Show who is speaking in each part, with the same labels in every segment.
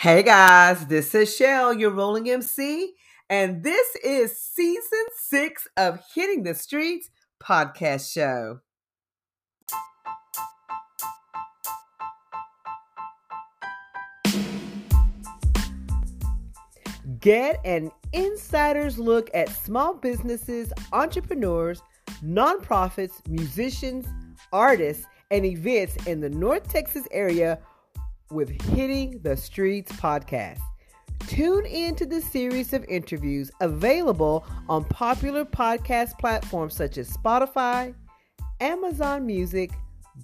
Speaker 1: Hey guys, this is Shell, your rolling MC, and this is season six of Hitting the Streets podcast show. Get an insider's look at small businesses, entrepreneurs, nonprofits, musicians, artists, and events in the North Texas area with Hitting the Streets podcast. Tune in to the series of interviews available on popular podcast platforms such as Spotify, Amazon Music,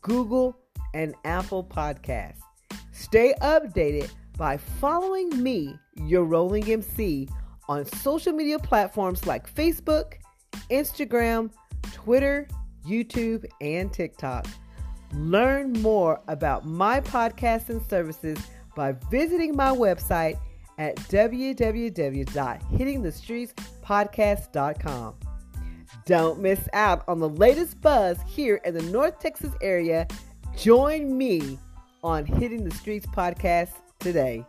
Speaker 1: Google, and Apple Podcasts. Stay updated by following me, your rolling MC, on social media platforms like Facebook, Instagram, Twitter, YouTube, and TikTok. Learn more about my podcasts and services by visiting my website at www.hittingthestreetspodcast.com. Don't miss out on the latest buzz here in the North Texas area. Join me on Hitting the Streets podcast today.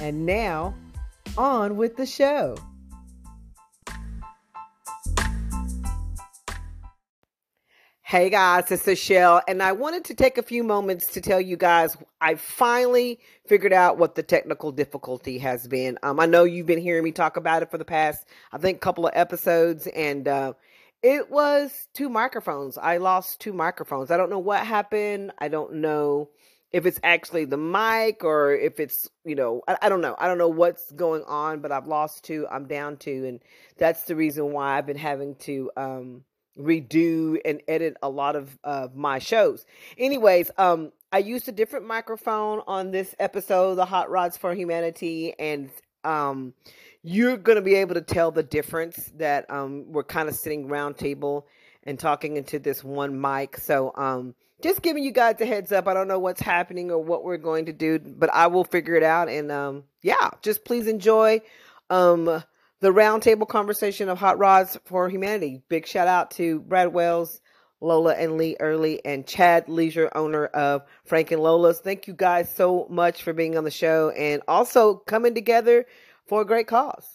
Speaker 1: And now, on with the show. Hey guys, it's Michelle, and I wanted to take a few moments to tell you guys I finally figured out what the technical difficulty has been. Um, I know you've been hearing me talk about it for the past, I think, couple of episodes, and uh, it was two microphones. I lost two microphones. I don't know what happened. I don't know if it's actually the mic or if it's you know I, I, don't know i don't know what's going on but i've lost two i'm down two and that's the reason why i've been having to um redo and edit a lot of uh, my shows. Anyways, um, I used a different microphone on this episode, the Hot Rods for Humanity, and um, you're gonna be able to tell the difference that um, we're kind of sitting round table and talking into this one mic. So um, just giving you guys a heads up. I don't know what's happening or what we're going to do, but I will figure it out. And um, yeah, just please enjoy. Um, the roundtable conversation of Hot Rods for Humanity. Big shout out to Brad Wells, Lola and Lee Early, and Chad Leasure, owner of Frank and Lola's. Thank you guys so much for being on the show and also coming together for a great cause.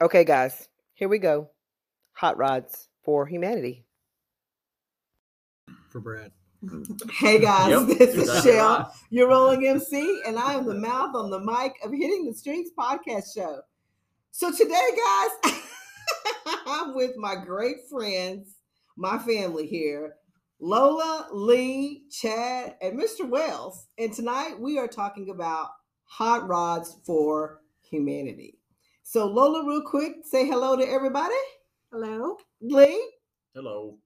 Speaker 1: Okay, guys, here we go. Hot Rods for Humanity.
Speaker 2: For Brad.
Speaker 1: Hey guys, yep, this is Shell, right. your rolling MC, and I am the mouth on the mic of Hitting the Streets podcast show. So today, guys, I'm with my great friends, my family here, Lola, Lee, Chad, and Mr. Wells. And tonight we are talking about hot rods for humanity. So Lola, real quick, say hello to everybody.
Speaker 3: Hello.
Speaker 1: Lee.
Speaker 2: Hello.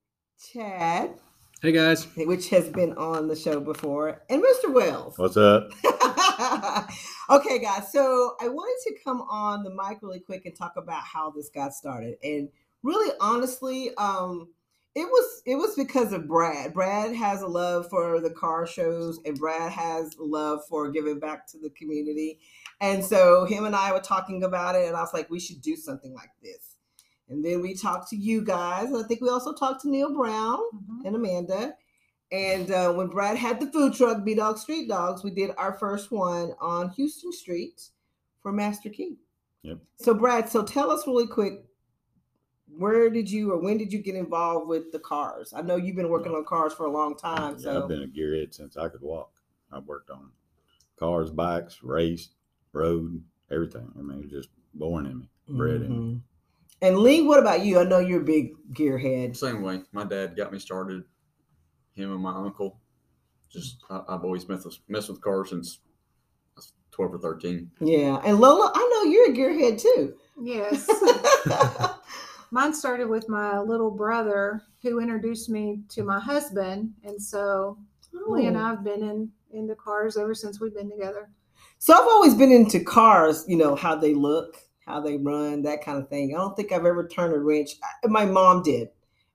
Speaker 1: Chad.
Speaker 2: Hey guys.
Speaker 1: Which has been on the show before. And Mr. Wells.
Speaker 4: What's up?
Speaker 1: okay, guys. So I wanted to come on the mic really quick and talk about how this got started. And really honestly, um, it was it was because of Brad. Brad has a love for the car shows and Brad has love for giving back to the community. And so him and I were talking about it and I was like, we should do something like this. And then we talked to you guys. I think we also talked to Neil Brown mm-hmm. and Amanda. And uh, when Brad had the food truck, B Dog Street Dogs, we did our first one on Houston Street for Master Key.
Speaker 4: Yep.
Speaker 1: So, Brad, so tell us really quick where did you or when did you get involved with the cars? I know you've been working on cars for a long time.
Speaker 4: Yeah,
Speaker 1: so
Speaker 4: I've been a gearhead since I could walk. I've worked on cars, bikes, race, road, everything. I mean, it was just born in me, bred mm-hmm. in me. Mm-hmm.
Speaker 1: And Lee, what about you? I know you're a big gearhead.
Speaker 2: Same way. My dad got me started. Him and my uncle. Just I, have always messed with, messed with cars since I was twelve or thirteen.
Speaker 1: Yeah, and Lola, I know you're a gearhead too.
Speaker 3: Yes. Mine started with my little brother who introduced me to my husband, and so oh. Lee and oh. I've been in into cars ever since we've been together.
Speaker 1: So I've always been into cars. You know how they look how they run, that kind of thing. I don't think I've ever turned a wrench. My mom did,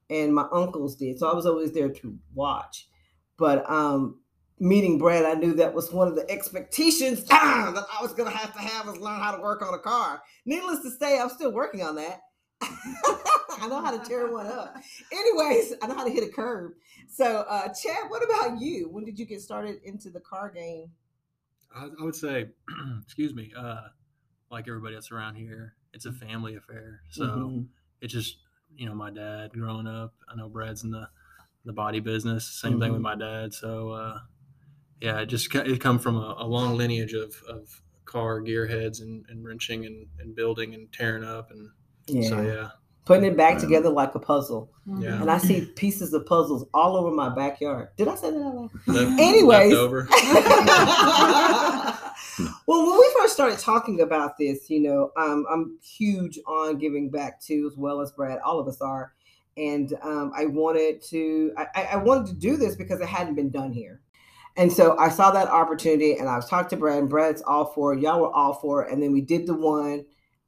Speaker 1: and my uncles did, so I was always there to watch. But um, meeting Brad, I knew that was one of the expectations that I was going to have to have was learn how to work on a car. Needless to say, I'm still working on that. I know how to tear one up. Anyways, I know how to hit a curb. So, uh, Chad, what about you? When did you get started into the car game?
Speaker 5: I, I would say, excuse me, uh, like everybody else around here, it's a family affair. So
Speaker 1: Mhm.
Speaker 5: it just, you know, my dad growing up, I know Brad's in the, the body business, same thing with my dad. So, uh, yeah, it just, it come from a, a long lineage of, of car gearheads and, and wrenching and, and building and tearing up. And
Speaker 1: yeah.
Speaker 5: so, yeah,
Speaker 1: putting it back
Speaker 4: Yeah.
Speaker 1: together like a puzzle.
Speaker 5: Yeah.
Speaker 1: And I see pieces of puzzles all over my backyard. Did I say that out loud?
Speaker 5: Left-
Speaker 1: Anyways. well, when we first started talking about this, you know, um, I'm huge on giving back too, as well as Brad. All of us are, and um, I wanted to, I, I- I wanted to do this because it hadn't been done here, and so I saw that opportunity, and I was talking to Brad, and Brad's all for it. Y'all were all for it, and then we did the one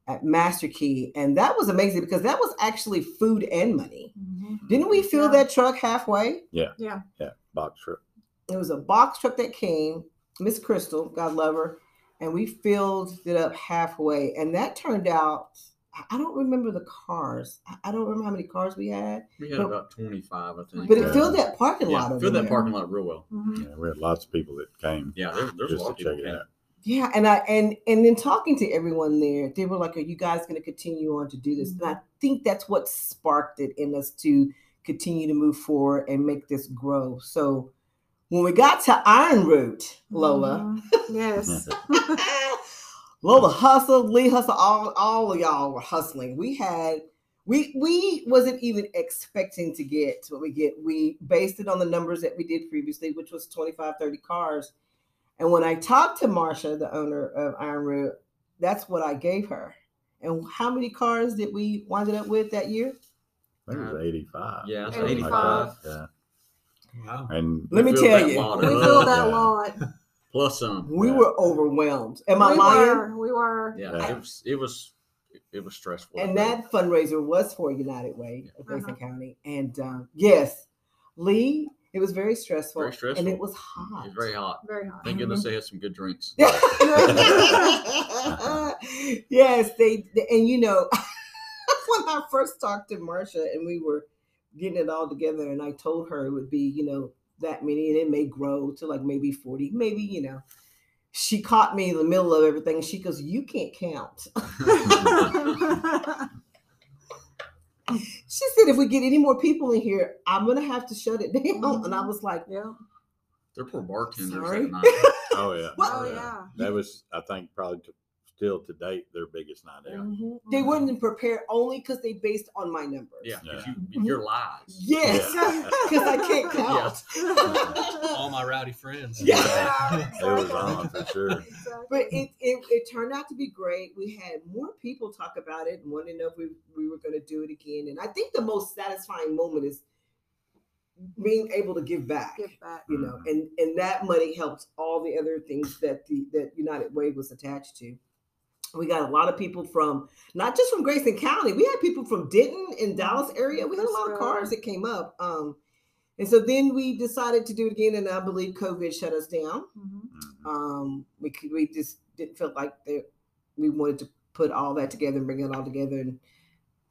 Speaker 1: at Master Key, and that was amazing because that was actually food and money.
Speaker 3: Mhm.
Speaker 1: Didn't we fill
Speaker 3: Yeah.
Speaker 1: that truck halfway?
Speaker 3: Yeah.
Speaker 4: Yeah, yeah. box truck.
Speaker 1: it was a box truck that came, Miss Crystal, God love her, and we filled it up halfway. And that turned out, I- I don't remember the cars. I- I don't remember how many cars we had,
Speaker 2: We had
Speaker 1: But-
Speaker 2: about 25, I think.
Speaker 1: but it
Speaker 4: Yeah.
Speaker 1: filled that parking
Speaker 2: yeah,
Speaker 1: lot of
Speaker 2: filled that
Speaker 1: there.
Speaker 2: parking lot real well.
Speaker 3: Mhm.
Speaker 4: Yeah, we had lots of people that came
Speaker 2: Yeah, there, there's a
Speaker 4: just
Speaker 2: lot
Speaker 4: to
Speaker 2: of people.
Speaker 4: check it
Speaker 2: came.
Speaker 4: Out.
Speaker 1: Yeah, and I and and then talking to everyone there, they were like, "Are you guys going to continue on to do this?" And I think that's what sparked it in us to continue to move forward and make this grow. So when we got to Iron Root, Lola,
Speaker 3: Mhm. Yes.
Speaker 1: Lola hustled, Lee hustled, all, all of y'all were hustling. We had we we wasn't even expecting to get what we get. We based it on the numbers that we did previously, which was 25, 30 cars. And when I talked to Marsha, the owner of Iron Root, that's what I gave her. And how many cars did we wind up with that year?
Speaker 4: I think it was 85.
Speaker 2: Yeah, it's
Speaker 4: something like
Speaker 3: 85.
Speaker 4: Yeah.
Speaker 5: Wow.
Speaker 4: And
Speaker 1: Let me tell you.
Speaker 2: lot
Speaker 3: We filled that
Speaker 4: Yeah.
Speaker 3: lot.
Speaker 2: Plus some.
Speaker 1: We
Speaker 4: Yeah.
Speaker 1: were overwhelmed. Am I
Speaker 3: we
Speaker 1: lying?
Speaker 3: were. We were.
Speaker 2: Yeah,
Speaker 4: Yeah.
Speaker 2: it was it was it was stressful.
Speaker 1: and that fundraiser was for United Way of Grayson
Speaker 3: Uh-huh.
Speaker 1: County. And um, yes, Lee, it was very stressful,
Speaker 2: Very stressful.
Speaker 1: and it was hot.
Speaker 2: It's very hot.
Speaker 3: Very hot.
Speaker 2: Thank goodness mm-hmm. they had some good drinks.
Speaker 1: yes, they, they- and you know, when I first talked to Marsha and we were getting it all together, and I told her it would be, you know, that many, and it may grow to like maybe forty, maybe, you know. She caught me in the middle of everything. and She goes, "You can't count." She said, if we get any more people in here, I'm gonna have to shut it down. And I mm-hmm. was like,
Speaker 3: yeah.
Speaker 2: They're poor bartenders
Speaker 1: Sorry.
Speaker 2: that night.
Speaker 4: oh yeah,
Speaker 1: What?
Speaker 3: Oh, yeah.
Speaker 4: That was, I think, probably to, still to date their biggest night out.
Speaker 1: Mhm. they wouldn't prepare only because they based on my numbers.
Speaker 2: Yeah, 'cause
Speaker 4: Yeah.
Speaker 2: you, you're lies.
Speaker 1: Yes,
Speaker 4: Yeah.
Speaker 1: because I can't count.
Speaker 5: All my rowdy friends.
Speaker 1: Yeah.
Speaker 4: It was on for sure.
Speaker 3: Exactly.
Speaker 1: But it, it it turned out to be great. We had more people talk about it and wanted to know if we, we were going to do it again. And I think the most satisfying moment is being able to give back.
Speaker 3: Give back.
Speaker 1: You know, and and that money helps all the other things that the that United Way was attached to. We got a lot of people from not just from Grayson County. We had people from Denton and Dallas area. We had a lot of cars that came up. Um, and so then we decided to do it again, and I believe COVID shut us down
Speaker 3: Mhm.
Speaker 4: Mhm.
Speaker 1: um we could we just didn't feel like that we wanted to put all that together and bring it all together and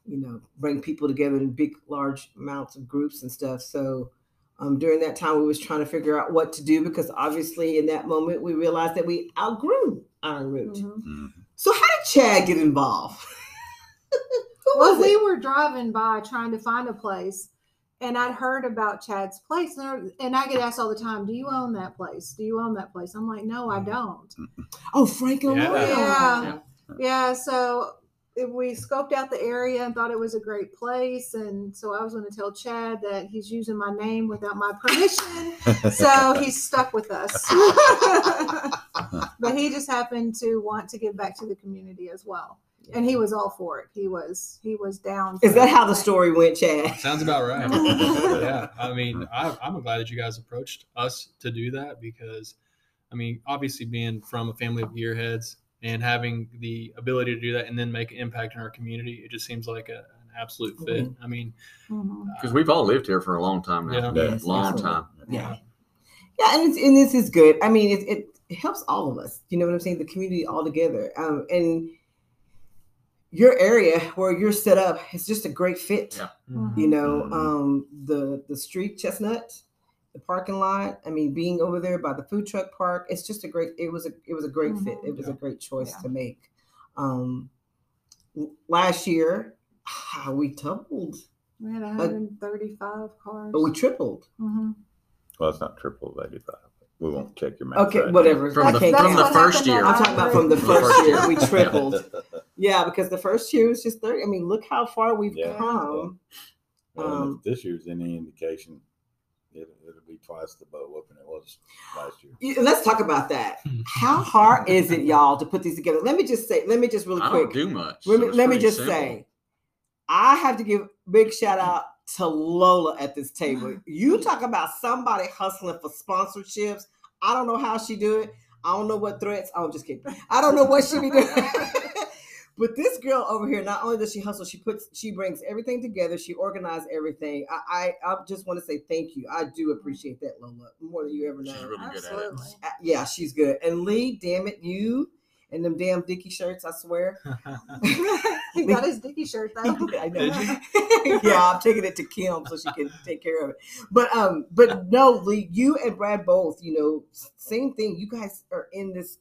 Speaker 1: you know bring people together in big large amounts of groups and stuff so um during that time we was trying to figure out what to do because obviously in that moment we realized that we outgrew Iron Root.
Speaker 3: Mhm.
Speaker 4: Mhm.
Speaker 1: So how did Chad get involved? Who
Speaker 3: Well,
Speaker 1: was
Speaker 3: we
Speaker 1: it?
Speaker 3: were driving by trying to find a place, and I'd heard about Chad's place, and I- and I get asked all the time, "Do you own that place? Do you own that place?" I'm like, "No, I don't."
Speaker 1: Oh, Frank and
Speaker 5: Yeah.
Speaker 3: Yeah. Yeah, so it- we scoped out the area and thought it was a great place, and so I was going to tell Chad that he's using my name without my permission, so he's stuck with us. but he just happened to want to give back to the community as well, and he was all for it. He was he was down.
Speaker 1: Is that how the story went, Chad?
Speaker 5: Sounds about right. yeah, I mean, I, I'm glad that you guys approached us to do that because, I mean, obviously being from a family of gearheads and having the ability to do that and then make an impact in our community, it just seems like a, an absolute fit. I mean.
Speaker 2: Because we've all lived here for a long time now.
Speaker 5: Yeah.
Speaker 4: Yes,
Speaker 2: long
Speaker 1: absolutely.
Speaker 2: time.
Speaker 1: Yeah. Yeah, and it's, and this is good. I mean, it, it it helps all of us. You know what I'm saying? The community all together. Um, and your area where you're set up is just a great fit.
Speaker 2: Yeah.
Speaker 3: Mhm.
Speaker 1: You know,
Speaker 4: Mhm.
Speaker 1: um, the the street chestnut the parking lot. I mean, being over there by the food truck park, it's just a great. It was a it was a great fit.
Speaker 3: Mhm.
Speaker 1: It was a great choice
Speaker 3: Yeah.
Speaker 1: to make. Um, last year, ah, we doubled,
Speaker 3: We had 135 cars.
Speaker 1: but we tripled.
Speaker 3: Mhm.
Speaker 4: Well, it's not triple of 85. We won't check your math.
Speaker 1: Okay,
Speaker 4: right
Speaker 1: whatever.
Speaker 2: From
Speaker 1: I
Speaker 2: the-
Speaker 1: can't
Speaker 2: from the first year.
Speaker 1: I'm talking about from the first
Speaker 2: first
Speaker 1: year.
Speaker 2: year.
Speaker 1: We tripled. Yeah, because the first year was just 30. I mean, look how far we've
Speaker 4: Yeah.
Speaker 1: come.
Speaker 4: Well,
Speaker 1: Um,
Speaker 4: this year's any indication, it, it'll be twice the boat whooping it was last year.
Speaker 1: Let's talk about that. How hard is it, y'all, to put these together? Let me just say, let me just really
Speaker 2: I
Speaker 1: quick.
Speaker 2: don't do much.
Speaker 1: Let me,
Speaker 2: it's
Speaker 1: let me just
Speaker 2: simple.
Speaker 1: say, I have to give big shout out to Lola at this table. You talk about somebody hustling for sponsorships. I don't know how she do it. I don't know what threats. Oh, I'm just kidding. I don't know what she be doing. but this girl over here, not only does she hustle, she puts, she brings everything together. She organized everything. I, I, I just want to say thank you. I do appreciate that, Lola, more than you ever know.
Speaker 2: She's really good at it.
Speaker 1: Uh, Yeah, she's good. And Lee, damn it, you and them damn Dickie shirts, I swear.
Speaker 3: he got his Dickie shirt though.
Speaker 1: I know.
Speaker 5: Did
Speaker 1: yeah, I'm taking it to Kim so she can take care of it. But um, but no, Lee, you and Brad both, you know, same thing. You guys are in this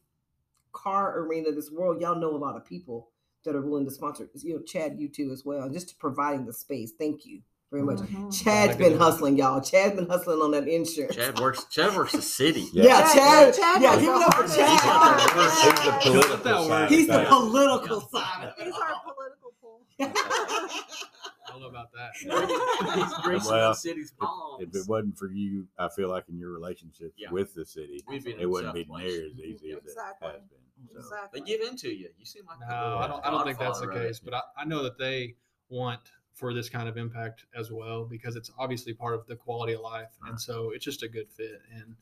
Speaker 1: car arena, this world. Y'all know a lot of people that are willing to sponsor. You know, Chad, you too as well, and just providing the space. Thank you very much.
Speaker 3: Mhm.
Speaker 1: Chad's
Speaker 5: Glad
Speaker 1: been
Speaker 5: could-
Speaker 1: husling, y'all. Chad's been hustling on that insurance.
Speaker 2: Chad works. Chad works the city.
Speaker 1: Yeah,
Speaker 4: Yeah.
Speaker 1: Chad.
Speaker 3: Chad
Speaker 1: yeah,
Speaker 3: was
Speaker 1: give
Speaker 3: the
Speaker 1: it up for Chad.
Speaker 4: He's the political side
Speaker 1: He's the
Speaker 4: things.
Speaker 1: political
Speaker 5: Yeah.
Speaker 1: side.
Speaker 3: He's our political pull.
Speaker 5: I don't know about that.
Speaker 2: He's greasing
Speaker 4: Well,
Speaker 2: the city's palms.
Speaker 4: If it wasn't for you, I feel like in your relationship
Speaker 2: Yeah.
Speaker 4: with the city, it wouldn't be near as easy as
Speaker 3: Exactly.
Speaker 4: it has been. So.
Speaker 3: Exactly.
Speaker 2: They give in to you. You seem like
Speaker 5: No,
Speaker 2: the
Speaker 5: I don't. I don't think that's the
Speaker 2: godfather
Speaker 5: case. But I, I know that they want for this kind of impact as well because it's obviously part of the quality of life, and so it's just a good fit. And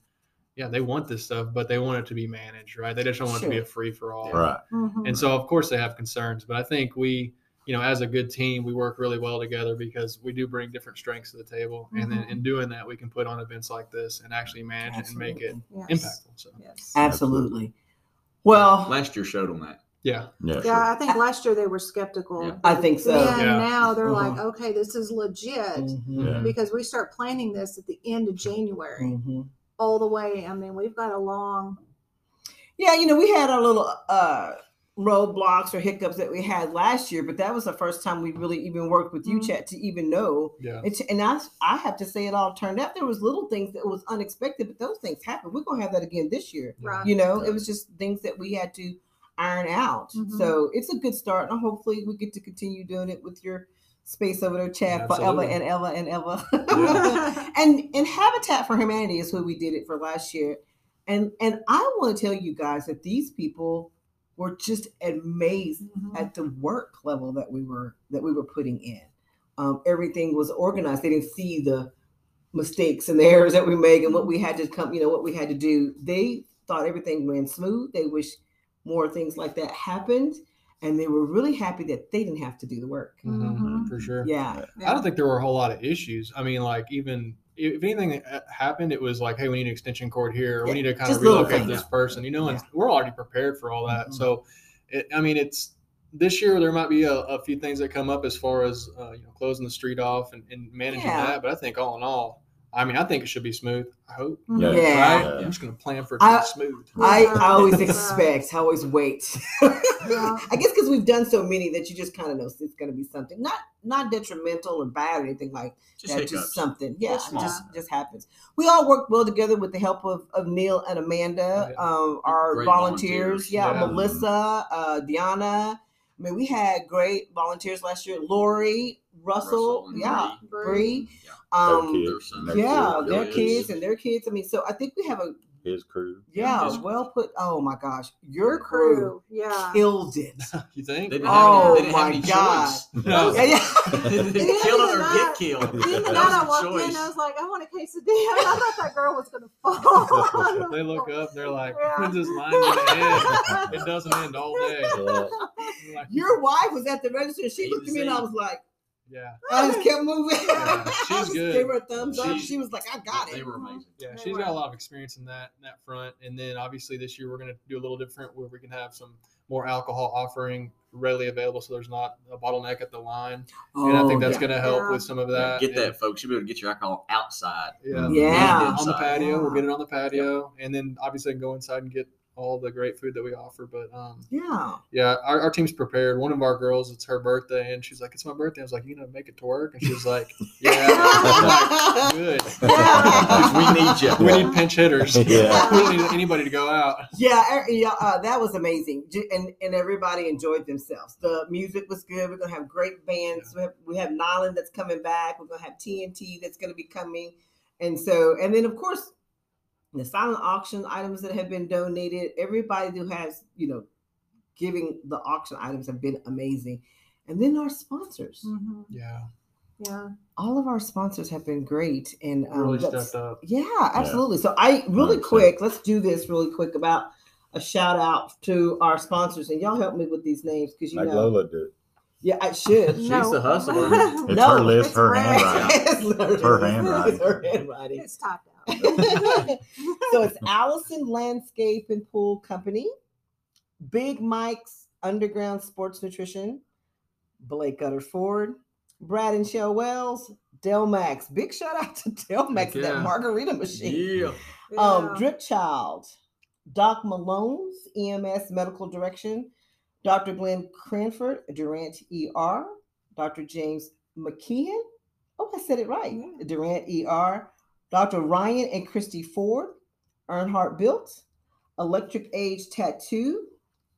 Speaker 5: yeah, they want this stuff, but they want it to be managed, right? They just don't want it to be a free for all.
Speaker 4: Right.
Speaker 3: Mhm.
Speaker 5: And so, of course, they have concerns, but I think we, you know, as a good team, we work really well together because we do bring different strengths to the table, and then
Speaker 3: Mhm.
Speaker 5: in doing that, we can put on events like this and actually manage it and make it
Speaker 3: Yes.
Speaker 5: impactful. So,
Speaker 3: Yes.
Speaker 1: Absolutely. Well,
Speaker 2: Last year showed them that.
Speaker 5: yeah,
Speaker 4: Yeah.
Speaker 3: Yeah, I think last year they were skeptical.
Speaker 2: Yeah.
Speaker 1: I think so.
Speaker 3: And
Speaker 5: Yeah.
Speaker 3: now they're like,
Speaker 1: Mhm.
Speaker 3: okay, this is legit
Speaker 1: Mhm.
Speaker 4: Yeah.
Speaker 3: because we start planning this at the end of January
Speaker 1: Mhm.
Speaker 3: all the way. I mean, we've got a long.
Speaker 1: Yeah, you know, we had our little uh roadblocks or hiccups that we had last year, but that was the first time we really even worked with you,
Speaker 3: Mhm.
Speaker 1: Chad, to even know.
Speaker 5: yeah.
Speaker 1: It's, and I, I have to say, it all turned out. There was little things that was unexpected, but those things happen. We're gonna have that again this year.
Speaker 3: Right.
Speaker 1: You know, it was just things that we had to iron out.
Speaker 3: Mhm.
Speaker 1: So it's a good start, and hopefully we get to continue doing it with your space over there, Chad, forever
Speaker 5: Absolutely.
Speaker 1: and ever and ever.
Speaker 5: Yeah.
Speaker 1: and and Habitat for Humanity is who we did it for last year. And and I want to tell you guys that these people were just amazed
Speaker 3: Mhm.
Speaker 1: at the work level that we were that we were putting in. Um, everything was organized. They didn't see the mistakes and the errors that we make and what we had to come, you know, what we had to do. They thought everything ran smooth. They wish more things like that happened, and they were really happy that they didn't have to do the work.
Speaker 3: Mhm.
Speaker 5: for sure.
Speaker 1: Yeah,
Speaker 5: I don't think there were a whole lot of issues. I mean, like even if anything uh, happened, it was like, hey, we need an extension cord here,
Speaker 1: Yeah,
Speaker 5: we need to kind
Speaker 1: just
Speaker 5: of relocate this person. You know, and
Speaker 1: Yeah.
Speaker 5: we're already prepared for all that.
Speaker 1: Mhm.
Speaker 5: So, it, I mean, it's this year there might be a, a few things that come up as far as uh, you know closing the street off and, and managing
Speaker 1: Yeah.
Speaker 5: that. But I think all in all, I mean, I think it should be smooth. I hope.
Speaker 4: Yeah.
Speaker 1: Yeah.
Speaker 5: Right?
Speaker 4: Yeah.
Speaker 5: I'm just going to plan for it to
Speaker 1: I-
Speaker 5: be smooth.
Speaker 1: I, I always expect, I always wait. I guess because we've done so many that you just kind of know it's going to be something not not detrimental or bad or anything like
Speaker 2: Just
Speaker 1: that.
Speaker 2: hiccups.
Speaker 1: Just something, yeah,
Speaker 2: Just
Speaker 1: it just just happens. We all work well together with the help of, of Neil and Amanda,
Speaker 5: Yeah.
Speaker 1: um, our
Speaker 2: Great
Speaker 1: volunteers.
Speaker 2: volunteers.
Speaker 1: Yeah,
Speaker 5: Yeah.
Speaker 1: Melissa, uh, Diana. I mean, we had great volunteers last year. Lori, Russell,
Speaker 2: Russell
Speaker 1: yeah,
Speaker 3: Bree.
Speaker 1: Bree.
Speaker 2: Yeah.
Speaker 4: Their
Speaker 1: Um,
Speaker 4: kids,
Speaker 2: their son.
Speaker 4: their
Speaker 1: yeah,
Speaker 4: kids,
Speaker 1: their kids and their kids. I mean, so I think we have a
Speaker 4: his crew.
Speaker 1: yeah,
Speaker 2: His-
Speaker 1: well put. Oh my gosh, your
Speaker 3: Crew.
Speaker 1: crew
Speaker 3: Yeah.
Speaker 1: killed it.
Speaker 5: you think?
Speaker 2: They didn't
Speaker 1: Oh,
Speaker 2: have any, they didn't
Speaker 1: my
Speaker 2: have any
Speaker 1: God.
Speaker 2: choice.
Speaker 5: No.
Speaker 1: Yeah, yeah.
Speaker 2: they
Speaker 3: Even
Speaker 2: kill it or
Speaker 3: that-
Speaker 2: get killed.
Speaker 3: Even
Speaker 2: That
Speaker 3: that, I walked
Speaker 2: the
Speaker 3: in, I was like, I want a quesadilla. I thought that girl was gonna fall.
Speaker 5: they look up, they're like,
Speaker 3: Yeah.
Speaker 5: when's this line going to end? It doesn't end all day.
Speaker 4: Yeah.
Speaker 5: Like,
Speaker 1: Your wife was at the register and she looked at me and
Speaker 2: Z.
Speaker 1: I was like,
Speaker 5: Yeah,
Speaker 1: I just kept moving.
Speaker 5: Yeah,
Speaker 1: I
Speaker 5: she's
Speaker 1: just
Speaker 5: good.
Speaker 1: gave her a thumbs up.
Speaker 5: She-
Speaker 1: She was like, I got
Speaker 2: They
Speaker 1: it.
Speaker 2: were amazing.
Speaker 5: yeah,
Speaker 3: They
Speaker 5: she's
Speaker 3: were.
Speaker 5: got a lot of experience in that in that front. And then obviously this year we're gonna do a little different where we can have some more alcohol offering readily available, so there's not a bottleneck at the line. Oh, and I think oh, that's
Speaker 1: Oh,
Speaker 5: gonna help
Speaker 3: Yeah.
Speaker 5: with some of that.
Speaker 2: Get
Speaker 5: And-
Speaker 2: that, folks. You'll be able to get your alcohol outside.
Speaker 5: Yeah.
Speaker 1: Yeah.
Speaker 5: on the
Speaker 2: Inside.
Speaker 5: patio. We'll
Speaker 1: Yeah.
Speaker 5: get it on the patio, and then obviously I can go inside and get all the great food that we offer. But um,
Speaker 1: yeah.
Speaker 5: yeah, our, our team's prepared. One of our girls, it's her birthday, and she's like, "It's my birthday." I was like, "You gonna make it to work?" And she was like, "Yeah." Like, Good.
Speaker 2: we need you.
Speaker 5: We need pinch hitters.
Speaker 4: Yeah.
Speaker 5: we don't need anybody to go out.
Speaker 1: Yeah, er- yeah, uh, that was amazing, and and everybody enjoyed themselves. The music was good. We're gonna have great bands. We have we have Nyland that's coming back. We're gonna have TNT that's gonna be coming, and so and then of course the silent auction items that have been donated. Everybody who has you know giving the auction items have been amazing, and then our sponsors.
Speaker 3: Mhm.
Speaker 5: Yeah,
Speaker 3: Yeah.
Speaker 1: All of our sponsors have been great, and um,
Speaker 5: really stepped up.
Speaker 1: yeah, absolutely. So I really
Speaker 4: 100%.
Speaker 1: quick, let's do this really quick about a shout out to our sponsors, and y'all help me with these names because you
Speaker 4: Like
Speaker 1: know,
Speaker 4: Lola did.
Speaker 1: yeah, I should.
Speaker 2: She's
Speaker 3: No.
Speaker 2: the hustler.
Speaker 4: It's
Speaker 1: No,
Speaker 4: her list,
Speaker 3: it's
Speaker 4: her handwriting.
Speaker 1: it's
Speaker 4: her handwriting.
Speaker 1: It's her handwriting.
Speaker 3: It's topped out.
Speaker 1: so it's Allison Landscape and Pool Company, Big Mike's Underground Sports Nutrition, Blake Utter Ford, Brad and Shell Wells, Delmax. Big shout out to Delmax,
Speaker 5: Heck
Speaker 1: that margarita machine.
Speaker 2: Yeah.
Speaker 1: Um,
Speaker 3: Yeah.
Speaker 1: Drip Child, Doc Malone's EMS Medical Direction, Dr. Glenn Cranford, Durant ER, Dr. James McKeon. Oh, I said it right.
Speaker 3: Yeah.
Speaker 1: Durant ER, Dr. Ryan and Christy Ford, Earnhardt Built, Electric Age Tattoo,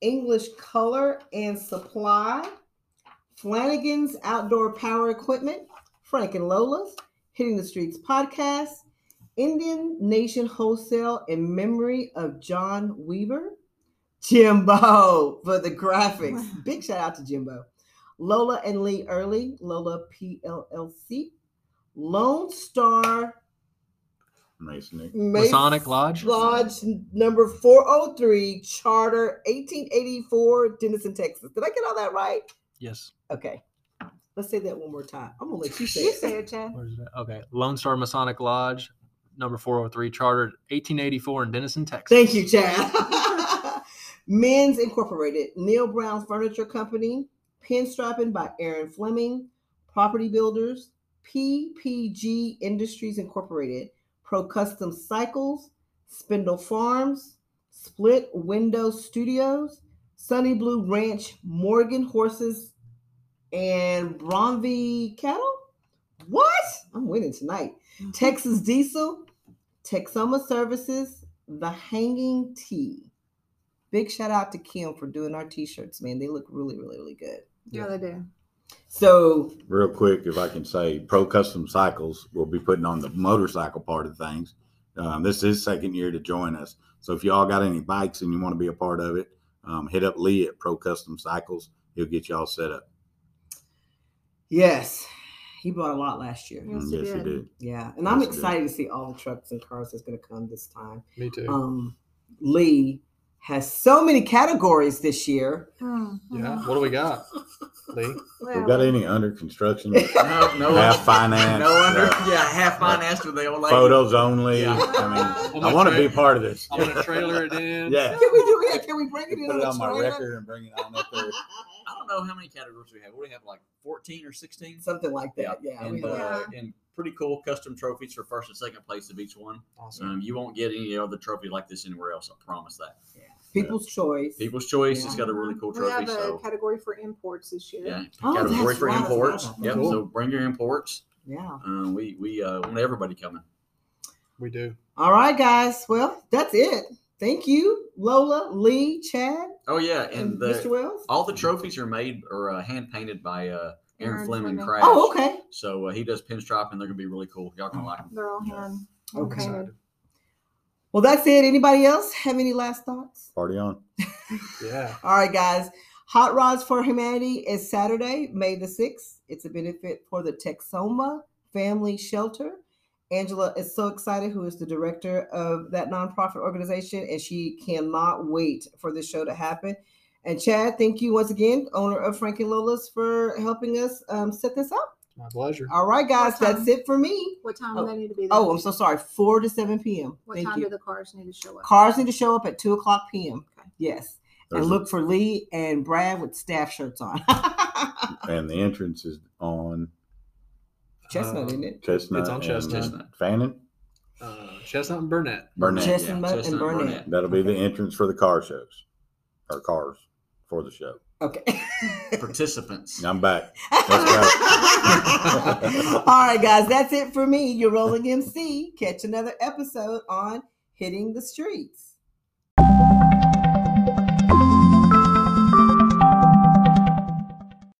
Speaker 1: English Color and Supply, Flanagan's Outdoor Power Equipment, Frank and Lola's, Hitting the Streets Podcast, Indian Nation Wholesale in memory of John Weaver, Jimbo for the graphics. Big shout out to Jimbo. Lola and Lee Early, Lola PLLC, Lone Star
Speaker 4: Masonic.
Speaker 5: Masonic Lodge.
Speaker 1: Lodge number 403, Charter 1884, Denison, Texas. Did I get all that right?
Speaker 5: Yes.
Speaker 1: Okay. Let's say that one more time. I'm gonna let you say
Speaker 3: You
Speaker 1: it.
Speaker 3: say it, Chad.
Speaker 5: Where is it? Okay. Lone Star Masonic Lodge, number 403, chartered 1884 in Denison, Texas.
Speaker 1: Thank you, Chad. Men's Incorporated, Neil Brown Furniture Company, Pinstriping by Aaron Fleming, Property Builders, PPG Industries Incorporated, Pro Custom Cycles, Spindle Farms, Split Window Studios, Sunny Blue Ranch, Morgan Horses, and Bromby Cattle. What? I'm winning tonight. Mm-hmm. Texas Diesel, Texoma Services, The Hanging Tee. Big shout out to Kim for doing our t-shirts, man. They look really, really, really good.
Speaker 3: Yeah, they do.
Speaker 1: So
Speaker 4: Real quick, if I can say, Pro Custom Cycles will be putting on the motorcycle part of things. Um, this is second year to join us. So if y'all got any bikes and you want to be a part of it, um, hit up Lee at Pro Custom Cycles. He'll get y'all set up.
Speaker 1: yes, he bought a lot last year.
Speaker 3: Yes,
Speaker 4: Mm,
Speaker 3: he
Speaker 4: yes, he
Speaker 3: did.
Speaker 4: did.
Speaker 1: Yeah, and I'm
Speaker 4: Yes, he did.
Speaker 1: excited to see all the trucks and cars that's going to come this time.
Speaker 5: Me too.
Speaker 1: Um, Lee has so many categories this year.
Speaker 3: Mm,
Speaker 5: yeah. What do we got, Lee?
Speaker 3: Well,
Speaker 4: We got any under construction?
Speaker 2: No, no,
Speaker 4: Half finance,
Speaker 2: No under.
Speaker 4: uh,
Speaker 2: yeah, half financed with the old lady.
Speaker 4: Photos only.
Speaker 2: Yeah.
Speaker 4: I mean,
Speaker 5: I'm
Speaker 4: I want to
Speaker 5: gonna
Speaker 4: be part of this.
Speaker 5: I'm gonna trailer it in.
Speaker 4: Yeah.
Speaker 1: Can we do it? Can we bring it in
Speaker 4: Put it on my
Speaker 1: trailer?
Speaker 4: record and bring it on up there.
Speaker 2: I don't know how many categories we have. We have? Like fourteen or sixteen?
Speaker 1: Something like that. Yeah. we
Speaker 2: and,
Speaker 1: have-
Speaker 2: uh, and pretty cool custom trophies for first and second place of each one.
Speaker 5: Awesome.
Speaker 2: Um, you won't get any other trophy like this anywhere else. I promise that. Yeah.
Speaker 1: People's choice.
Speaker 2: People's Choice has got a really cool
Speaker 3: We
Speaker 2: trophy.
Speaker 3: have a
Speaker 2: So
Speaker 3: category for imports this year.
Speaker 2: yeah,
Speaker 1: Oh,
Speaker 2: category for
Speaker 1: right,
Speaker 2: imports.
Speaker 1: about.
Speaker 2: Yep.
Speaker 1: Cool.
Speaker 2: So bring your imports.
Speaker 1: Yeah.
Speaker 2: Um, we we uh, want everybody coming.
Speaker 5: We do.
Speaker 1: All right, guys. Well, that's it. Thank you, Lola, Lee, Chad,
Speaker 2: Oh yeah,
Speaker 1: and,
Speaker 2: and
Speaker 1: Mr.
Speaker 2: the,
Speaker 1: Wells.
Speaker 2: all the trophies are made or uh, hand painted by uh, Aaron,
Speaker 3: Aaron
Speaker 2: Fleming
Speaker 3: Fleming.
Speaker 2: Craft.
Speaker 1: Oh, okay.
Speaker 2: So uh, he does pinstripe, and they're gonna be really cool. Y'all gonna like them.
Speaker 3: They're all hand
Speaker 1: Okay.
Speaker 3: painted.
Speaker 1: Well, that's it. Anybody else have any last thoughts?
Speaker 4: Party on.
Speaker 5: Yeah.
Speaker 1: All right, guys. Hot Rods for Humanity is Saturday, May the 6th. It's a benefit for the Texoma Family Shelter. Angela is so excited, who is the director of that nonprofit organization, and she cannot wait for this show to happen. And Chad, thank you once again, owner of Frank and Lola's, for helping us um, set this up.
Speaker 5: My pleasure.
Speaker 1: All right, guys, that's it for me.
Speaker 3: What time
Speaker 1: Oh,
Speaker 3: do they need to be there?
Speaker 1: Oh, I'm so sorry. 4 to 7 p.m.
Speaker 3: what
Speaker 1: Thank
Speaker 3: time
Speaker 1: you.
Speaker 3: do the cars need to show up?
Speaker 1: Cars need to show up at 2 o'clock p.m.
Speaker 3: Okay.
Speaker 1: Yes.
Speaker 4: There's
Speaker 1: and
Speaker 4: a-
Speaker 1: look for Lee and Brad with staff shirts on.
Speaker 4: and the entrance is on
Speaker 1: Chestnut,
Speaker 5: Um,
Speaker 1: isn't it?
Speaker 4: Chestnut.
Speaker 5: It's on
Speaker 4: and
Speaker 5: Chestnut.
Speaker 2: Chestnut.
Speaker 4: Fannin.
Speaker 5: Uh, Chestnut and Burnett.
Speaker 4: Burnett,
Speaker 2: yeah,
Speaker 1: Chestnut and
Speaker 2: Chestnut
Speaker 1: Burnett.
Speaker 4: That'll be the entrance for the car shows or cars for the show.
Speaker 1: Okay.
Speaker 2: Participants.
Speaker 4: I'm back.
Speaker 1: All right, guys, that's it for me. Your rolling MC. Catch another episode on Hitting the Streets.